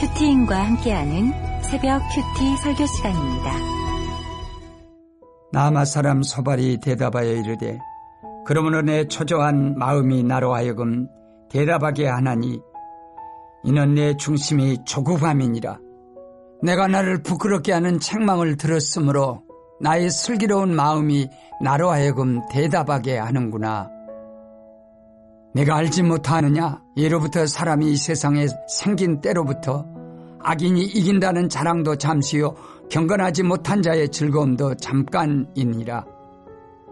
큐티인과 함께하는 새벽 큐티 설교 시간입니다. 나마 사람 소발이 대답하여 이르되 그러므로 내 초조한 마음이 나로 하여금 대답하게 하나니 이는 내 중심이 조급함이니라. 내가 나를 부끄럽게 하는 책망을 들었으므로 나의 슬기로운 마음이 나로 하여금 대답하게 하는구나. 내가 알지 못하느냐? 예로부터 사람이 이 세상에 생긴 때로부터 악인이 이긴다는 자랑도 잠시요 경건하지 못한 자의 즐거움도 잠깐이니라.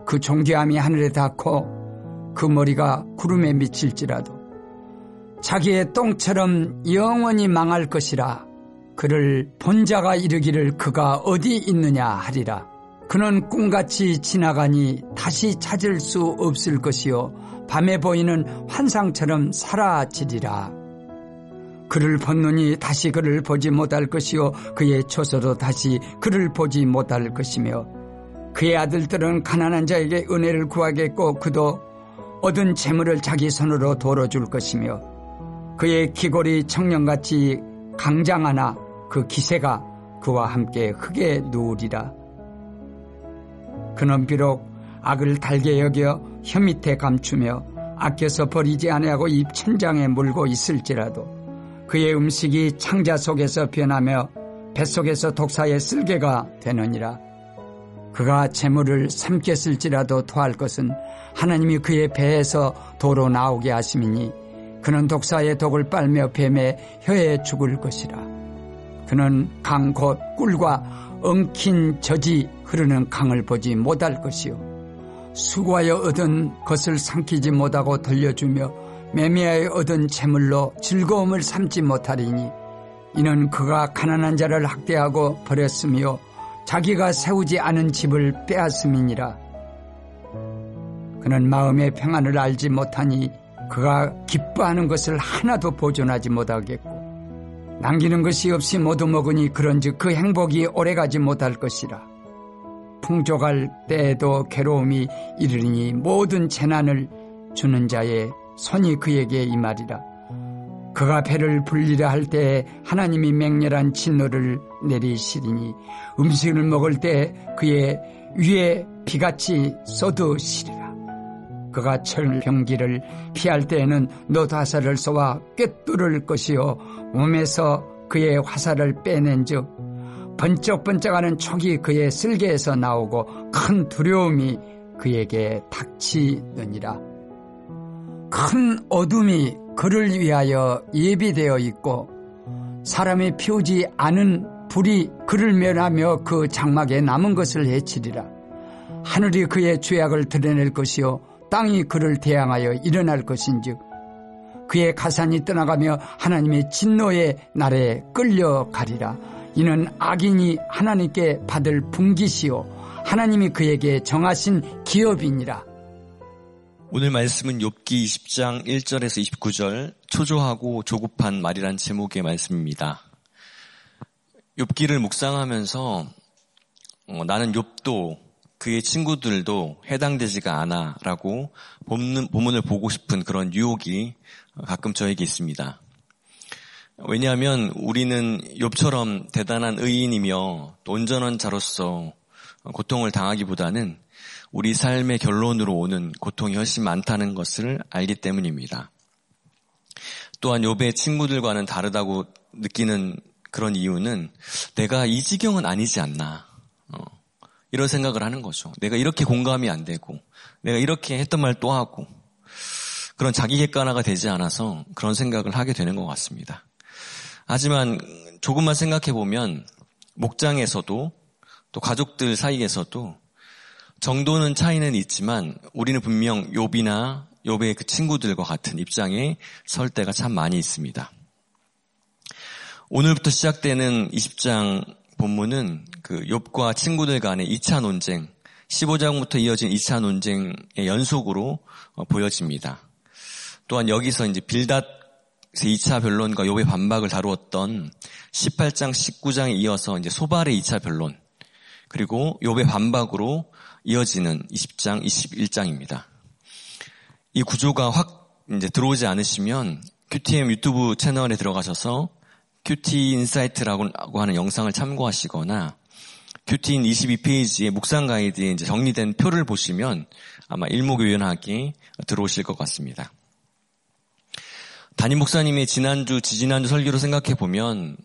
그 존귀함이 하늘에 닿고 그 머리가 구름에 미칠지라도 자기의 똥처럼 영원히 망할 것이라 그를 본 자가 이르기를 그가 어디 있느냐 하리라. 그는 꿈같이 지나가니 다시 찾을 수 없을 것이요 밤에 보이는 환상처럼 사라지리라. 그를 본눈이 다시 그를 보지 못할 것이요 그의 초소도 다시 그를 보지 못할 것이며 그의 아들들은 가난한 자에게 은혜를 구하겠고 그도 얻은 재물을 자기 손으로 돌어줄 것이며 그의 귀골이 청년같이 강장하나 그 기세가 그와 함께 흙에 누우리라. 그는 비록 악을 달게 여겨 혀 밑에 감추며 아껴서 버리지 아니하고 입 천장에 물고 있을지라도 그의 음식이 창자 속에서 변하며 뱃속에서 독사의 쓸개가 되느니라. 그가 재물을 삼켰을지라도 토할 것은 하나님이 그의 배에서 도로 나오게 하심이니 그는 독사의 독을 빨며 뱀의 혀에 죽을 것이라. 그는 강 곧 꿀과 엉킨 젖이 흐르는 강을 보지 못할 것이요. 수고하여 얻은 것을 삼키지 못하고 돌려주며 매매하여 얻은 재물로 즐거움을 삼지 못하리니 이는 그가 가난한 자를 학대하고 버렸으며 자기가 세우지 않은 집을 빼앗음이니라. 그는 마음의 평안을 알지 못하니 그가 기뻐하는 것을 하나도 보존하지 못하겠고 남기는 것이 없이 모두 먹으니 그런즉 그 행복이 오래가지 못할 것이라. 풍족할 때에도 괴로움이 이르니 모든 재난을 주는 자의 손이 그에게 임하리라. 그가 배를 불리려 할 때에 하나님이 맹렬한 진노를 내리시리니 음식을 먹을 때 그의 위에 비같이 쏟으시리라. 그가 철병기를 피할 때에는 노다사를 쏘아 꿰뚫을 것이요 몸에서 그의 화살을 빼낸즉 번쩍번쩍하는 촉이 그의 쓸개에서 나오고 큰 두려움이 그에게 닥치느니라. 큰 어둠이 그를 위하여 예비되어 있고 사람이 피우지 않은 불이 그를 멸하며 그 장막에 남은 것을 해치리라. 하늘이 그의 죄악을 드러낼 것이요 땅이 그를 대항하여 일어날 것인즉 그의 가산이 떠나가며 하나님의 진노의 날에 끌려가리라. 이는 악인이 하나님께 받을 분기시요 하나님이 그에게 정하신 기업이니라. 오늘 말씀은 욥기 20장 1절에서 29절 초조하고 조급한 말이란 제목의 말씀입니다. 욥기를 묵상하면서 어, 나는 욥도 그의 친구들도 해당되지가 않아 라고 본문을 보고 싶은 그런 유혹이 가끔 저에게 있습니다. 왜냐하면 우리는 욥처럼 대단한 의인이며 또 온전한 자로서 고통을 당하기보다는 우리 삶의 결론으로 오는 고통이 훨씬 많다는 것을 알기 때문입니다. 또한 욥의 친구들과는 다르다고 느끼는 그런 이유는 내가 이 지경은 아니지 않나 어, 이런 생각을 하는 거죠. 내가 이렇게 공감이 안 되고 내가 이렇게 했던 말 또 하고 그런 자기 객관화가 되지 않아서 그런 생각을 하게 되는 것 같습니다. 하지만 조금만 생각해 보면 목장에서도 또 가족들 사이에서도 정도는 차이는 있지만 우리는 분명 욥이나 욥의 그 친구들과 같은 입장에 설 때가 참 많이 있습니다. 오늘부터 시작되는 20장 본문은 그 욥과 친구들 간의 2차 논쟁, 15장부터 이어진 2차 논쟁의 연속으로 어, 보여집니다. 또한 여기서 이제 빌닷 2차 변론과 욥의 반박을 다루었던 18장, 19장에 이어서 이제 소발의 2차 변론, 그리고 욥의 반박으로 이어지는 20장, 21장입니다. 이 구조가 확 이제 들어오지 않으시면 QTM 유튜브 채널에 들어가셔서 큐티 인사이트라고 하는 영상을 참고하시거나 큐티인 22페이지의 묵상 가이드에 이제 정리된 표를 보시면 아마 일목요연하게 들어오실 것 같습니다. 담임 목사님의 지난주, 지지난주 설교를 생각해 보면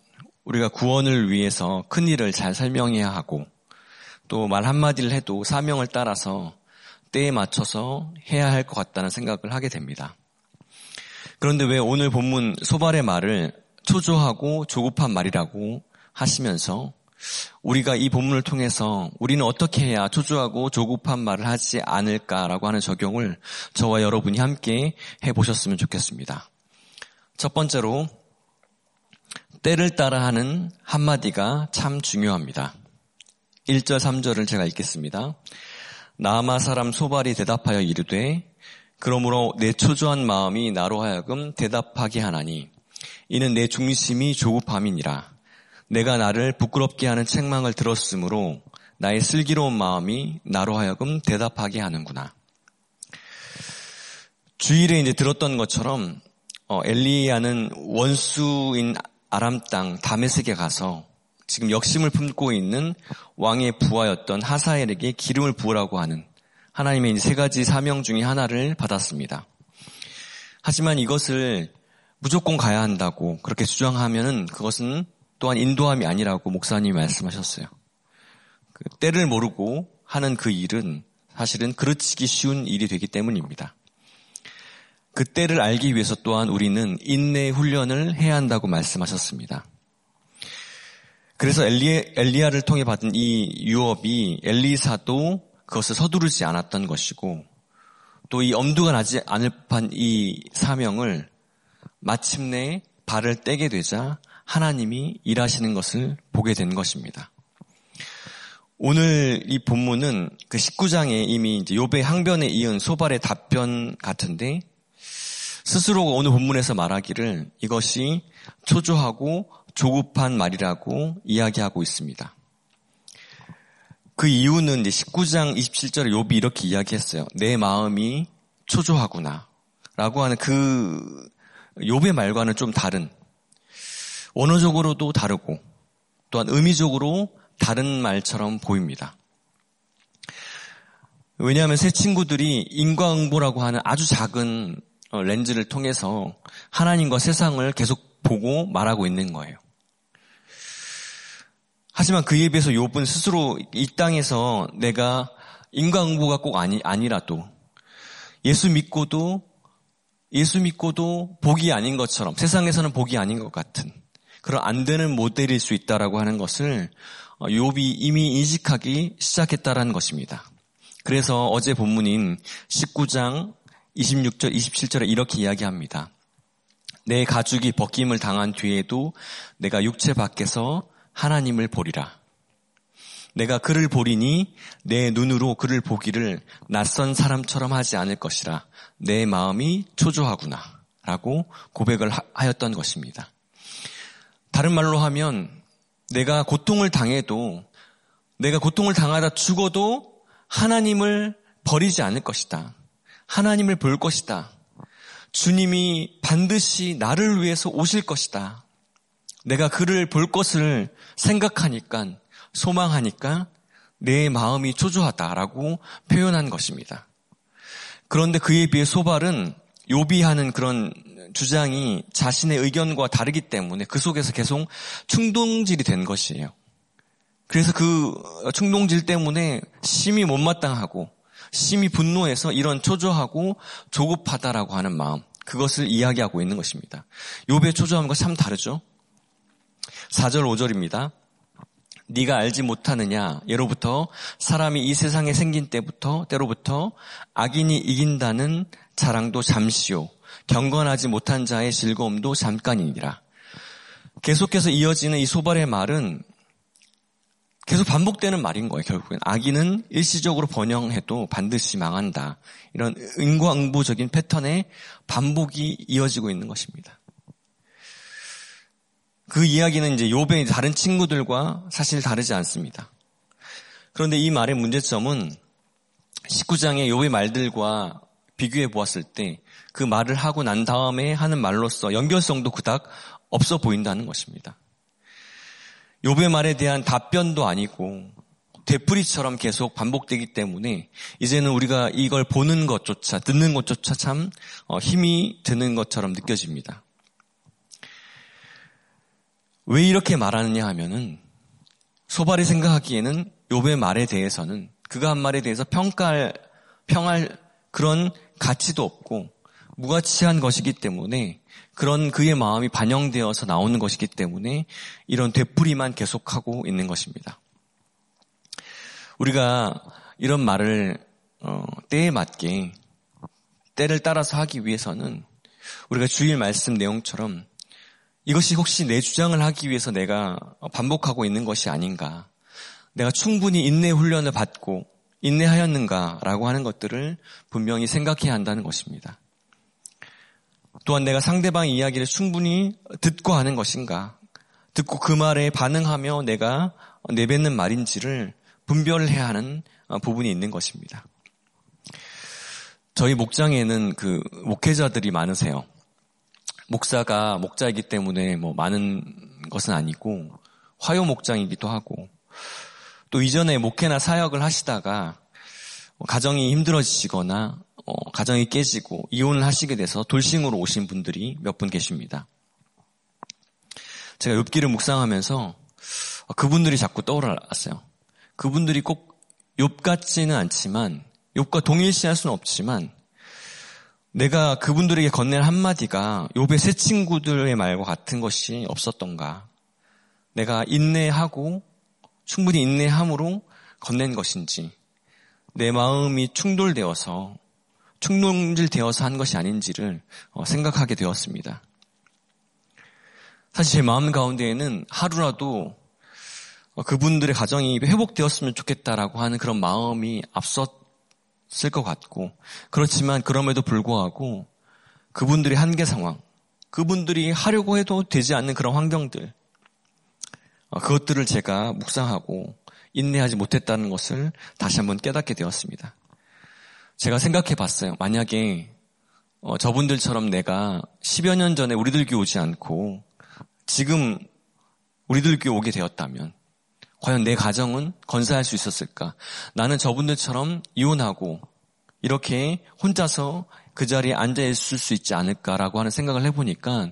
우리가 구원을 위해서 큰 일을 잘 설명해야 하고 또 말 한마디를 해도 사명을 따라서 때에 맞춰서 해야 할 것 같다는 생각을 하게 됩니다. 그런데 왜 오늘 본문 소발의 말을 초조하고 조급한 말이라고 하시면서 우리가 이 본문을 통해서 우리는 어떻게 해야 초조하고 조급한 말을 하지 않을까라고 하는 적용을 저와 여러분이 함께 해보셨으면 좋겠습니다. 첫 번째로 때를 따라 하는 한마디가 참 중요합니다. 1절, 3절을 제가 읽겠습니다. 나마 사람 소발이 대답하여 이르되 그러므로 내 초조한 마음이 나로 하여금 대답하게 하나니 이는 내 중심이 조급함이니라. 내가 나를 부끄럽게 하는 책망을 들었으므로 나의 슬기로운 마음이 나로 하여금 대답하게 하는구나. 주일에 이제 들었던 것처럼 어, 엘리야는 원수인 아람 땅 다메섹에 가서 지금 역심을 품고 있는 왕의 부하였던 하사엘에게 기름을 부으라고 하는 하나님의 세 가지 사명 중의 하나를 받았습니다. 하지만 이것을 무조건 가야 한다고 그렇게 주장하면은 그것은 또한 인도함이 아니라고 목사님이 말씀하셨어요. 그 때를 모르고 하는 그 일은 사실은 그르치기 쉬운 일이 되기 때문입니다. 그 때를 알기 위해서 또한 우리는 인내 훈련을 해야 한다고 말씀하셨습니다. 그래서 엘리, 엘리야를 통해 받은 이 유업이 엘리사도 그것을 서두르지 않았던 것이고 또 이 엄두가 나지 않을 판 이 사명을 마침내 발을 떼게 되자 하나님이 일하시는 것을 보게 된 것입니다. 오늘 이 본문은 그 19장에 이미 이제 욥의 항변에 이은 소발의 답변 같은데 스스로 오늘 본문에서 말하기를 이것이 초조하고 조급한 말이라고 이야기하고 있습니다. 그 이유는 이제 19장 27절에 욥이 이렇게 이야기했어요. 내 마음이 초조하구나. 라고 하는 그 욥의 말과는 좀 다른 원어적으로도 다르고 또한 의미적으로 다른 말처럼 보입니다. 왜냐하면 새 친구들이 인과응보라고 하는 아주 작은 어, 렌즈를 통해서 하나님과 세상을 계속 보고 말하고 있는 거예요. 하지만 그에 비해서 욥은 스스로 이 땅에서 내가 인과응보가 꼭 아니, 아니라도 예수 믿고도 예수 믿고도 복이 아닌 것처럼 세상에서는 복이 아닌 것 같은 그런 안 되는 모델일 수 있다라고 하는 것을 어, 욥이 이미 인식하기 시작했다라는 것입니다. 그래서 어제 본문인 19장 26절, 27절에 이렇게 이야기합니다. 내 가죽이 벗김을 당한 뒤에도 내가 육체 밖에서 하나님을 보리라. 내가 그를 보리니 내 눈으로 그를 보기를 낯선 사람처럼 하지 않을 것이라. 내 마음이 초조하구나. 라고 고백을 하였던 것입니다. 다른 말로 하면 내가 고통을 당해도 내가 고통을 당하다 죽어도 하나님을 버리지 않을 것이다. 하나님을 볼 것이다. 주님이 반드시 나를 위해서 오실 것이다. 내가 그를 볼 것을 생각하니까, 소망하니까 내 마음이 초조하다라고 표현한 것입니다. 그런데 그에 비해 소발은 요비하는 그런 주장이 자신의 의견과 다르기 때문에 그 속에서 계속 충동질이 된 것이에요. 그래서 그 충동질 때문에 심히 못마땅하고 심히 분노해서 이런 초조하고 조급하다라고 하는 마음 그것을 이야기하고 있는 것입니다. 욥의 초조함과 참 다르죠. 4절 5절입니다. 네가 알지 못하느냐 예로부터 사람이 이 세상에 생긴 때부터 때로부터 악인이 이긴다는 자랑도 잠시요 경건하지 못한 자의 즐거움도 잠깐이니라. 계속해서 이어지는 이 소발의 말은 계속 반복되는 말인 거예요, 결국엔. 악인은 일시적으로 번영해도 반드시 망한다. 이런 인과응보적인 패턴의 반복이 이어지고 있는 것입니다. 그 이야기는 이제 요배의 다른 친구들과 사실 다르지 않습니다. 그런데 이 말의 문제점은 19장의 요배 말들과 비교해 보았을 때 그 말을 하고 난 다음에 하는 말로서 연결성도 그닥 없어 보인다는 것입니다. 욥의 말에 대한 답변도 아니고 되풀이처럼 계속 반복되기 때문에 이제는 우리가 이걸 보는 것조차 듣는 것조차 참 어, 힘이 드는 것처럼 느껴집니다. 왜 이렇게 말하느냐 하면은 소발이 생각하기에는 욥의 말에 대해서는 그가 한 말에 대해서 평가할 평할 그런 가치도 없고 무가치한 것이기 때문에 그런 그의 마음이 반영되어서 나오는 것이기 때문에 이런 되풀이만 계속하고 있는 것입니다. 우리가 이런 말을 어, 때에 맞게 때를 따라서 하기 위해서는 우리가 주일 말씀 내용처럼 이것이 혹시 내 주장을 하기 위해서 내가 반복하고 있는 것이 아닌가. 내가 충분히 인내 훈련을 받고 인내하였는가라고 하는 것들을 분명히 생각해야 한다는 것입니다. 또한 내가 상대방 이야기를 충분히 듣고 하는 것인가, 듣고 그 말에 반응하며 내가 내뱉는 말인지를 분별해야 하는 부분이 있는 것입니다. 저희 목장에는 그 목회자들이 많으세요. 목사가 목자이기 때문에 뭐 많은 것은 아니고 화요 목장이기도 하고 또 이전에 목회나 사역을 하시다가 가정이 힘들어지시거나 어, 가정이 깨지고 이혼을 하시게 돼서 돌싱으로 오신 분들이 몇 분 계십니다. 제가 욥기를 묵상하면서 그분들이 자꾸 떠올랐어요. 그분들이 꼭 욥 같지는 않지만 욥과 동일시할 수는 없지만 내가 그분들에게 건넨 한마디가 욥의 새 친구들의 말과 같은 것이 없었던가? 내가 인내하고 충분히 인내함으로 건넨 것인지 내 마음이 충돌되어서 충동질되어서 한 것이 아닌지를 어, 생각하게 되었습니다. 사실 제 마음 가운데에는 하루라도 어, 그분들의 가정이 회복되었으면 좋겠다라고 하는 그런 마음이 앞섰 을것 같고 그렇지만 그럼에도 불구하고 그분들의 한계 상황, 그분들이 하려고 해도 되지 않는 그런 환경들 어, 그것들을 제가 묵상하고 인내하지 못했다는 것을 다시 한번 깨닫게 되었습니다. 제가 생각해 봤어요. 만약에 어, 저분들처럼 내가 10여 년 전에 우리들 교회 오지 않고 지금 우리들 교회 오게 되었다면 과연 내 가정은 건사할 수 있었을까? 나는 저분들처럼 이혼하고 이렇게 혼자서 그 자리에 앉아 있을 수 있지 않을까라고 하는 생각을 해보니까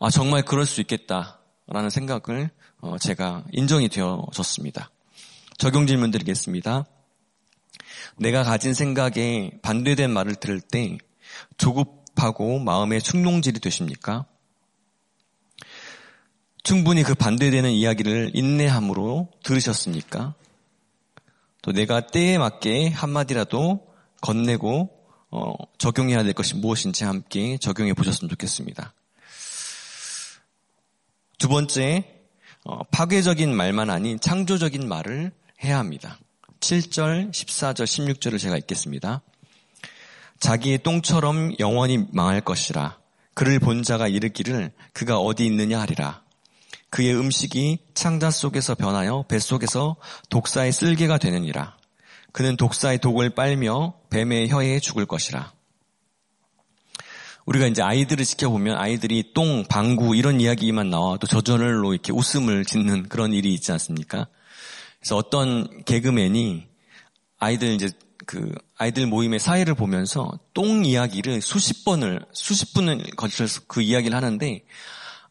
아 정말 그럴 수 있겠다라는 생각을 어, 제가 인정이 되어졌습니다. 적용 질문 드리겠습니다. 내가 가진 생각에 반대된 말을 들을 때 조급하고 마음의 충동질이 되십니까? 충분히 그 반대되는 이야기를 인내함으로 들으셨습니까? 또 내가 때에 맞게 한마디라도 건네고 어, 적용해야 될 것이 무엇인지 함께 적용해 보셨으면 좋겠습니다. 두 번째, 어, 파괴적인 말만 아닌 창조적인 말을 해야 합니다. 7절, 14절, 16절을 제가 읽겠습니다. 자기의 똥처럼 영원히 망할 것이라. 그를 본 자가 이르기를 그가 어디 있느냐 하리라. 그의 음식이 창자 속에서 변하여 뱃속에서 독사의 쓸개가 되느니라. 그는 독사의 독을 빨며 뱀의 혀에 죽을 것이라. 우리가 이제 아이들을 지켜보면 아이들이 똥, 방구 이런 이야기만 나와도 저절로 이렇게 웃음을 짓는 그런 일이 있지 않습니까? 그래서 어떤 개그맨이 아이들 이제 그 아이들 모임의 사회를 보면서 똥 이야기를 수십 번을 수십 분을 거쳐서 그 이야기를 하는데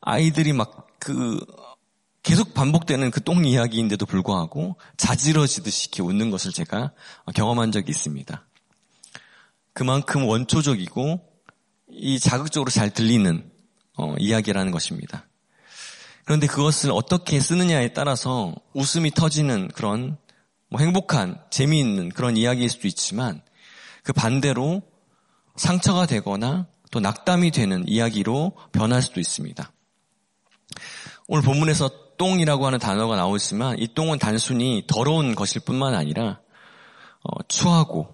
아이들이 막 그 계속 반복되는 그 똥 이야기인데도 불구하고 자지러지듯이 이렇게 웃는 것을 제가 경험한 적이 있습니다. 그만큼 원초적이고 이 자극적으로 잘 들리는 어, 이야기라는 것입니다. 그런데 그것을 어떻게 쓰느냐에 따라서 웃음이 터지는 그런 뭐 행복한, 재미있는 그런 이야기일 수도 있지만 그 반대로 상처가 되거나 또 낙담이 되는 이야기로 변할 수도 있습니다. 오늘 본문에서 똥이라고 하는 단어가 나오지만 이 똥은 단순히 더러운 것일 뿐만 아니라 어, 추하고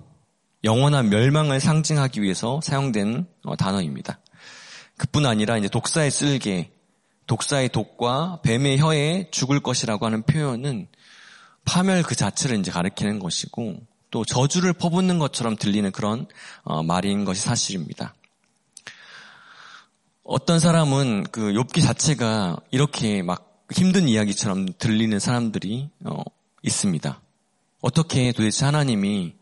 영원한 멸망을 상징하기 위해서 사용된 어, 단어입니다. 그뿐 아니라 이제 독사의 쓸개, 독사의 독과 뱀의 혀에 죽을 것이라고 하는 표현은 파멸 그 자체를 이제 가리키는 것이고 또 저주를 퍼붓는 것처럼 들리는 그런 어, 말인 것이 사실입니다. 어떤 사람은 그 욥기 자체가 이렇게 막 힘든 이야기처럼 들리는 사람들이 어, 있습니다. 어떻게 도대체 하나님이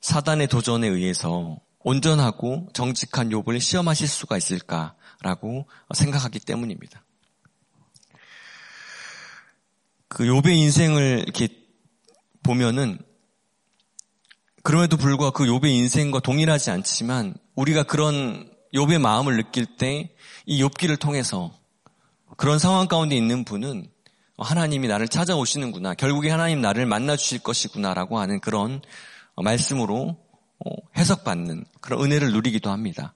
사단의 도전에 의해서 온전하고 정직한 욥을 시험하실 수가 있을까라고 생각하기 때문입니다. 그 욥의 인생을 이렇게 보면은 그럼에도 불구하고 그 욥의 인생과 동일하지 않지만 우리가 그런 욥의 마음을 느낄 때 이 욥기를 통해서 그런 상황 가운데 있는 분은 하나님이 나를 찾아오시는구나. 결국에 하나님 나를 만나 주실 것이구나라고 하는 그런 말씀으로 어, 해석받는 그런 은혜를 누리기도 합니다.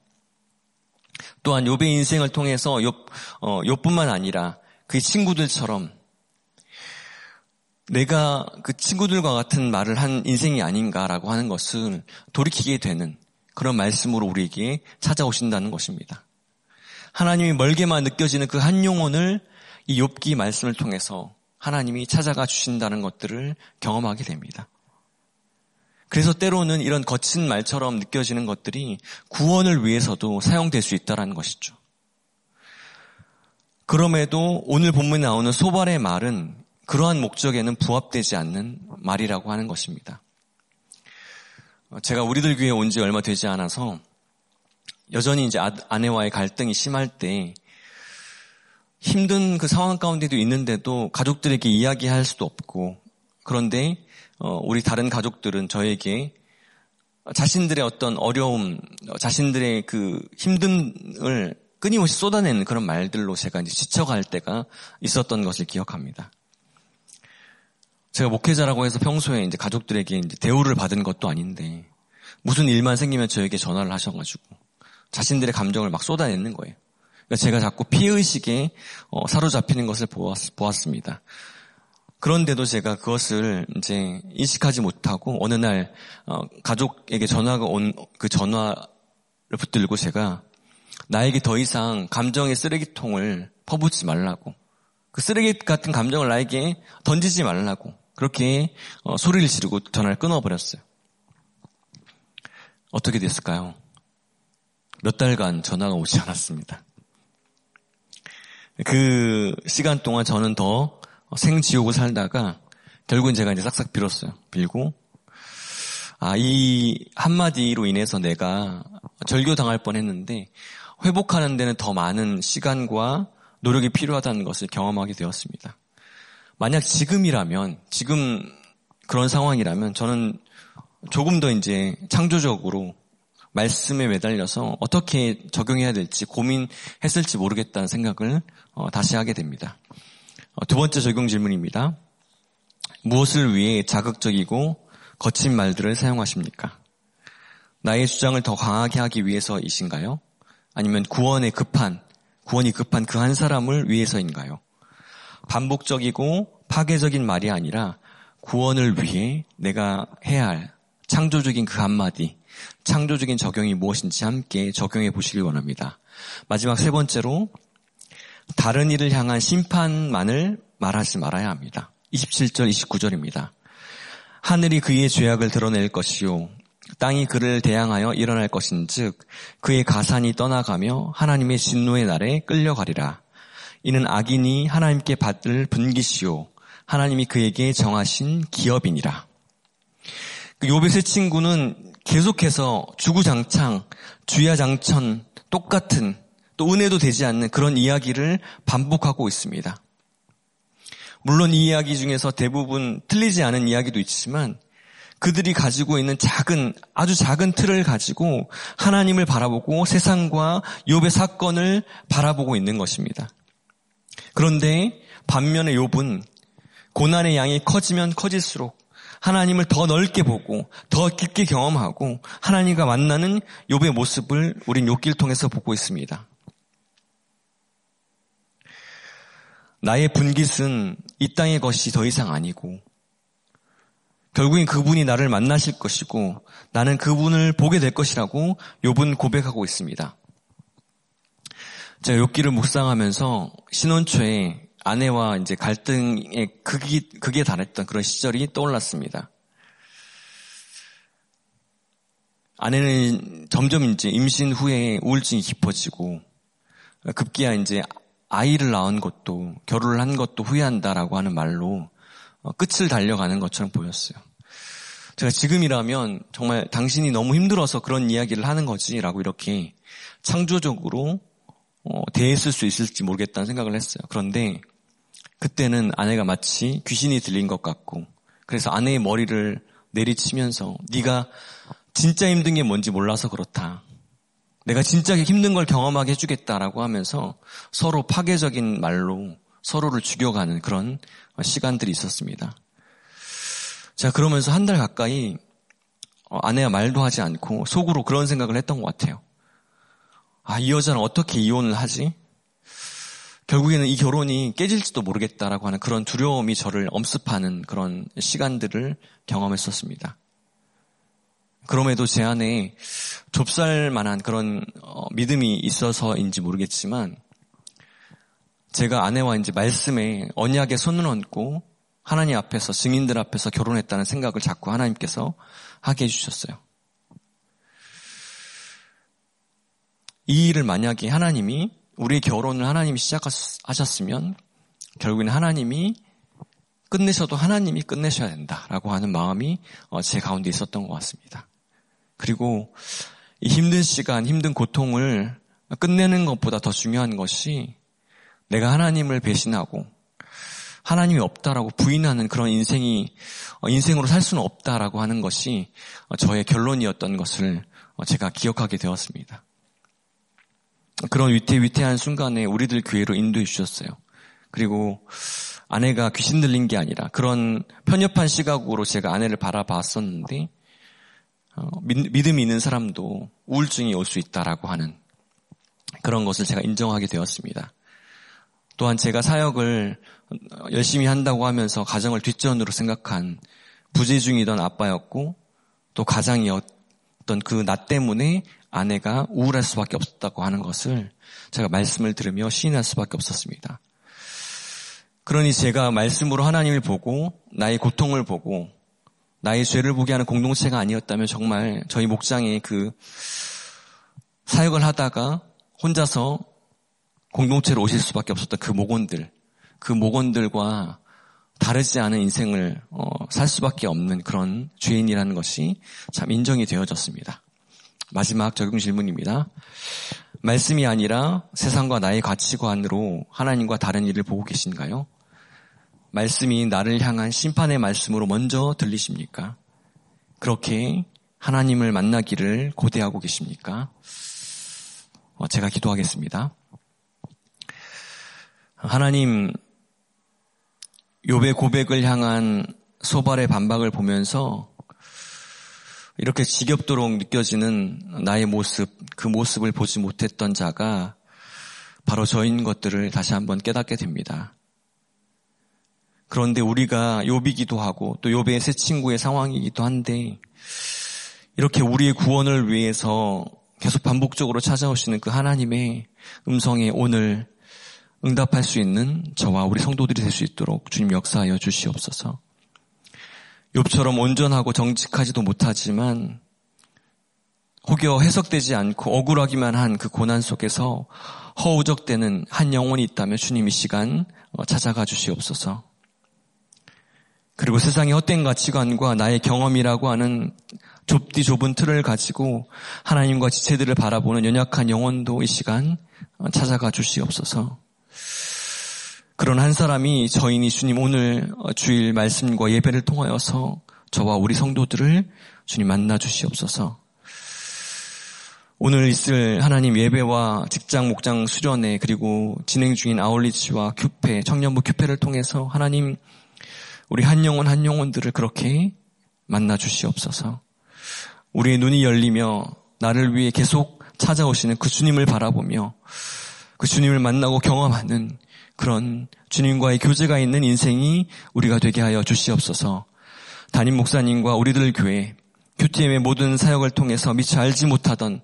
또한 욥의 인생을 통해서 욥, 어, 욥뿐만 아니라 그 친구들처럼 내가 그 친구들과 같은 말을 한 인생이 아닌가라고 하는 것을 돌이키게 되는 그런 말씀으로 우리에게 찾아오신다는 것입니다. 하나님이 멀게만 느껴지는 그 한 영혼을 이 욥기 말씀을 통해서 하나님이 찾아가 주신다는 것들을 경험하게 됩니다. 그래서 때로는 이런 거친 말처럼 느껴지는 것들이 구원을 위해서도 사용될 수 있다는 것이죠. 그럼에도 오늘 본문에 나오는 소발의 말은 그러한 목적에는 부합되지 않는 말이라고 하는 것입니다. 제가 우리들 교회에 온지 얼마 되지 않아서 여전히 이제 아, 아내와의 갈등이 심할 때 힘든 그 상황 가운데도 있는데도 가족들에게 이야기할 수도 없고 그런데 어, 우리 다른 가족들은 저에게 자신들의 어떤 어려움, 자신들의 그 힘듦을 끊임없이 쏟아내는 그런 말들로 제가 이제 지쳐갈 때가 있었던 것을 기억합니다. 제가 목회자라고 해서 평소에 이제 가족들에게 이제 대우를 받은 것도 아닌데 무슨 일만 생기면 저에게 전화를 하셔가지고 자신들의 감정을 막 쏟아내는 거예요. 그러니까 제가 자꾸 피의식에 어, 사로잡히는 것을 보았, 습니다 그런데도 제가 그것을 이제 인식하지 못하고 어느 날 어, 가족에게 전화가 온 그 전화를 붙들고 제가 나에게 더 이상 감정의 쓰레기통을 퍼붓지 말라고 그 쓰레기 같은 감정을 나에게 던지지 말라고 그렇게 어, 소리를 지르고 전화를 끊어버렸어요. 어떻게 됐을까요? 몇 달간 전화가 오지 않았습니다. 그 시간 동안 저는 더 생지옥을 살다가 결국은 제가 이제 싹싹 빌었어요. 빌고 아, 이 한마디로 인해서 내가 절교당할 뻔 했는데 회복하는 데는 더 많은 시간과 노력이 필요하다는 것을 경험하게 되었습니다. 만약 지금이라면, 지금 그런 상황이라면 저는 조금 더 이제 창조적으로 말씀에 매달려서 어떻게 적용해야 될지 고민했을지 모르겠다는 생각을 어, 다시 하게 됩니다. 어, 두 번째 적용 질문입니다. 무엇을 위해 자극적이고 거친 말들을 사용하십니까? 나의 주장을 더 강하게 하기 위해서이신가요? 아니면 구원에 급한, 구원이 급한 그 한 사람을 위해서인가요? 반복적이고 파괴적인 말이 아니라 구원을 위해 내가 해야 할 창조적인 그 한마디, 창조적인 적용이 무엇인지 함께 적용해 보시길 원합니다. 마지막 세 번째로 다른 일을 향한 심판만을 말하지 말아야 합니다. 27절, 29절입니다. 하늘이 그의 죄악을 드러낼 것이요. 땅이 그를 대항하여 일어날 것인 즉 그의 가산이 떠나가며 하나님의 진노의 날에 끌려가리라. 이는 악인이 하나님께 받을 분기시오. 하나님이 그에게 정하신 기업이니라. 그세 친구는 계속해서 주구장창, 주야장천, 똑같은 또 은혜도 되지 않는 그런 이야기를 반복하고 있습니다. 물론 이 이야기 중에서 대부분 틀리지 않은 이야기도 있지만 그들이 가지고 있는 작은 아주 작은 틀을 가지고 하나님을 바라보고 세상과 욥의 사건을 바라보고 있는 것입니다. 그런데 반면에 욥은 고난의 양이 커지면 커질수록 하나님을 더 넓게 보고 더 깊게 경험하고 하나님과 만나는 욥의 모습을 우린 욥기를 통해서 보고 있습니다. 나의 분깃은 이 땅의 것이 더 이상 아니고 결국엔 그분이 나를 만나실 것이고 나는 그분을 보게 될 것이라고 욥은 고백하고 있습니다. 제가 욥기를 묵상하면서 신혼 초에 아내와 이제 갈등의 극이 극에 달했던 그런 시절이 떠올랐습니다. 아내는 점점 이제 임신 후에 우울증이 깊어지고 급기야 이제 아이를 낳은 것도 결혼을 한 것도 후회한다라고 하는 말로 어, 끝을 달려가는 것처럼 보였어요. 제가 지금이라면 정말 당신이 너무 힘들어서 그런 이야기를 하는 거지라고 이렇게 창조적으로 어, 대했을 수 있을지 모르겠다는 생각을 했어요. 그런데 그때는 아내가 마치 귀신이 들린 것 같고 그래서 아내의 머리를 내리치면서 네가 진짜 힘든 게 뭔지 몰라서 그렇다. 내가 진짜 힘든 걸 경험하게 해주겠다라고 하면서 서로 파괴적인 말로 서로를 죽여가는 그런 시간들이 있었습니다. 자, 그러면서 한 달 가까이 어, 아내와 말도 하지 않고 속으로 그런 생각을 했던 것 같아요. 아, 이 여자는 어떻게 이혼을 하지? 결국에는 이 결혼이 깨질지도 모르겠다라고 하는 그런 두려움이 저를 엄습하는 그런 시간들을 경험했었습니다. 그럼에도 제 안에 좁쌀 만한 그런 어, 믿음이 있어서인지 모르겠지만 제가 아내와 이제 말씀에 언약에 손을 얹고 하나님 앞에서 증인들 앞에서 결혼했다는 생각을 자꾸 하나님께서 하게 해주셨어요. 이 일을 만약에 하나님이 우리의 결혼을 하나님이 시작하셨으면 결국에는 하나님이 끝내셔도 하나님이 끝내셔야 된다라고 하는 마음이 어, 제 가운데 있었던 것 같습니다. 그리고 이 힘든 시간, 힘든 고통을 끝내는 것보다 더 중요한 것이 내가 하나님을 배신하고 하나님이 없다라고 부인하는 그런 인생이 어, 인생으로 살 수는 없다라고 하는 것이 어, 저의 결론이었던 것을 제가 기억하게 되었습니다. 그런 위태 위태한 순간에 우리들 교회로 인도해 주셨어요. 그리고 아내가 귀신 들린 게 아니라 그런 편협한 시각으로 제가 아내를 바라봤었는데 어, 믿음이 있는 사람도 우울증이 올 수 있다라고 하는 그런 것을 제가 인정하게 되었습니다. 또한 제가 사역을 열심히 한다고 하면서 가정을 뒷전으로 생각한 부재중이던 아빠였고 또 가장이었던 그 나 때문에 아내가 우울할 수밖에 없었다고 하는 것을 제가 말씀을 들으며 시인할 수밖에 없었습니다. 그러니 제가 말씀으로 하나님을 보고 나의 고통을 보고 나의 죄를 보게 하는 공동체가 아니었다면 정말 저희 목장에 그 사역을 하다가 혼자서 공동체로 오실 수밖에 없었던 그 목원들, 그 목원들과 다르지 않은 인생을 어, 살 수밖에 없는 그런 죄인이라는 것이 참 인정이 되어졌습니다. 마지막 적용 질문입니다. 말씀이 아니라 세상과 나의 가치관으로 하나님과 다른 일을 보고 계신가요? 말씀이 나를 향한 심판의 말씀으로 먼저 들리십니까? 그렇게 하나님을 만나기를 고대하고 계십니까? 어, 제가 기도하겠습니다. 하나님, 욥의 고백을 향한 소발의 반박을 보면서 이렇게 지겹도록 느껴지는 나의 모습, 그 모습을 보지 못했던 자가 바로 저인 것들을 다시 한번 깨닫게 됩니다. 그런데 우리가 욥이기도 하고 또 욥의 새 친구의 상황이기도 한데 이렇게 우리의 구원을 위해서 계속 반복적으로 찾아오시는 그 하나님의 음성에 오늘 응답할 수 있는 저와 우리 성도들이 될 수 있도록 주님 역사하여 주시옵소서. 욥처럼 온전하고 정직하지도 못하지만 혹여 해석되지 않고 억울하기만 한 그 고난 속에서 허우적대는 한 영혼이 있다면 주님 이 시간 어, 찾아가 주시옵소서. 그리고 세상의 헛된 가치관과 나의 경험이라고 하는 좁디 좁은 틀을 가지고 하나님과 지체들을 바라보는 연약한 영혼도 이 시간 어, 찾아가 주시옵소서. 그런 한 사람이 저희니 주님 오늘 주일 말씀과 예배를 통하여서 저와 우리 성도들을 주님 만나 주시옵소서. 오늘 있을 하나님 예배와 직장 목장 수련회 그리고 진행 중인 아울리치와 큐페 청년부 큐페를 통해서 하나님 우리 한 영혼 한 영혼들을 그렇게 만나 주시옵소서. 우리의 눈이 열리며 나를 위해 계속 찾아오시는 그 주님을 바라보며 그 주님을 만나고 경험하는 그런 주님과의 교제가 있는 인생이 우리가 되게 하여 주시옵소서. 담임 목사님과 우리들 교회, 큐티엠의 모든 사역을 통해서 미처 알지 못하던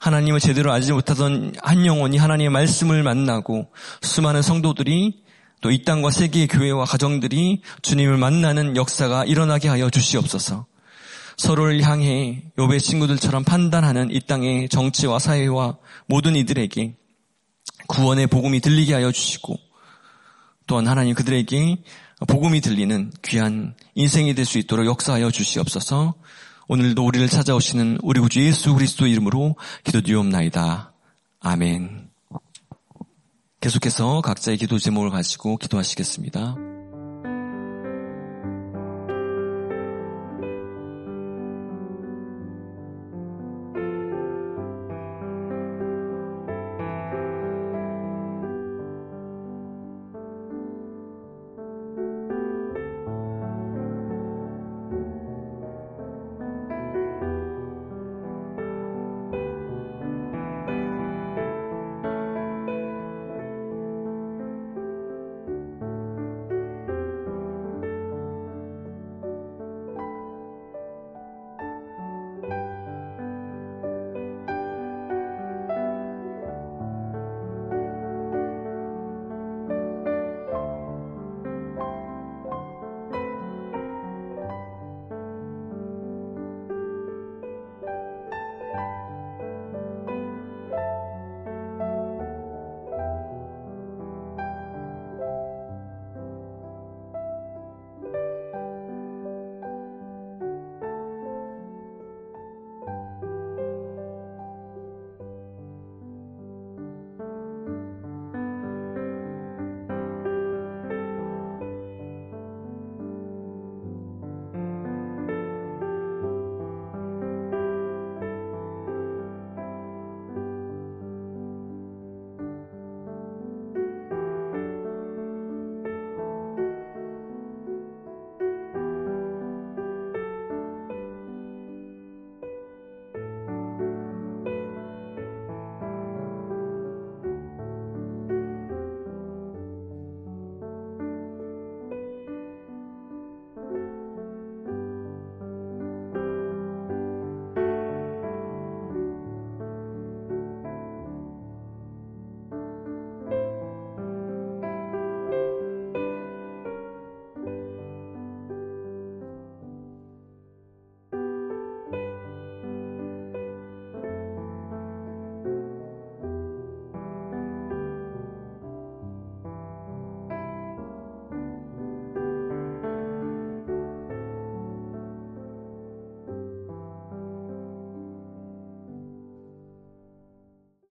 하나님을 제대로 알지 못하던 한 영혼이 하나님의 말씀을 만나고 수많은 성도들이 또 이 땅과 세계의 교회와 가정들이 주님을 만나는 역사가 일어나게 하여 주시옵소서. 서로를 향해 욥의 친구들처럼 판단하는 이 땅의 정치와 사회와 모든 이들에게 구원의 복음이 들리게 하여 주시고 또한 하나님 그들에게 복음이 들리는 귀한 인생이 될 수 있도록 역사하여 주시옵소서. 오늘도 우리를 찾아오시는 우리 구주 예수 그리스도 이름으로 기도드리옵나이다. 아멘. 계속해서 각자의 기도 제목을 가지고 기도하시겠습니다.